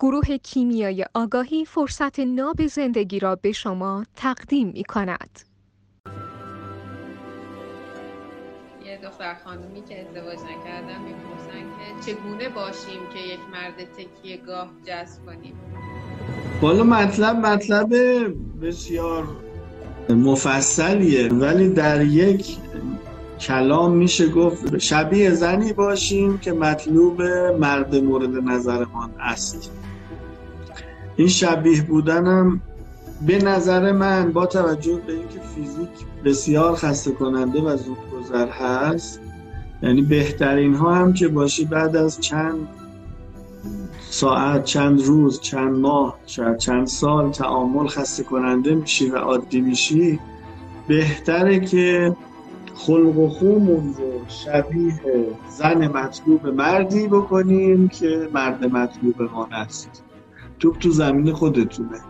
گروه کیمیای آگاهی فرصت ناب زندگی را به شما تقدیم می کند. یه دختر خانومی که ازدواج نکردن می‌پرسن که چگونه باشیم که یک مرد تکیه گاه جذب کنیم بالا مطلب مطلب بسیار مفصلیه ولی در یک کلام میشه گفت شبیه زنی باشیم که مطلوب مرد مورد نظرمان است. این شبیه بودنم به نظر من با توجه به اینکه فیزیک بسیار خسته کننده و زودگذر هست یعنی بهترین ها هم که باشی بعد از چند ساعت چند روز چند ماه شاید چند سال تعامل خسته کننده میشی و عادی میشی بهتره که خلق و خومون رو شبیه زن مطلوب مردی بکنیم که مرد مطلوب ما است توپ تو زمین خودتونه.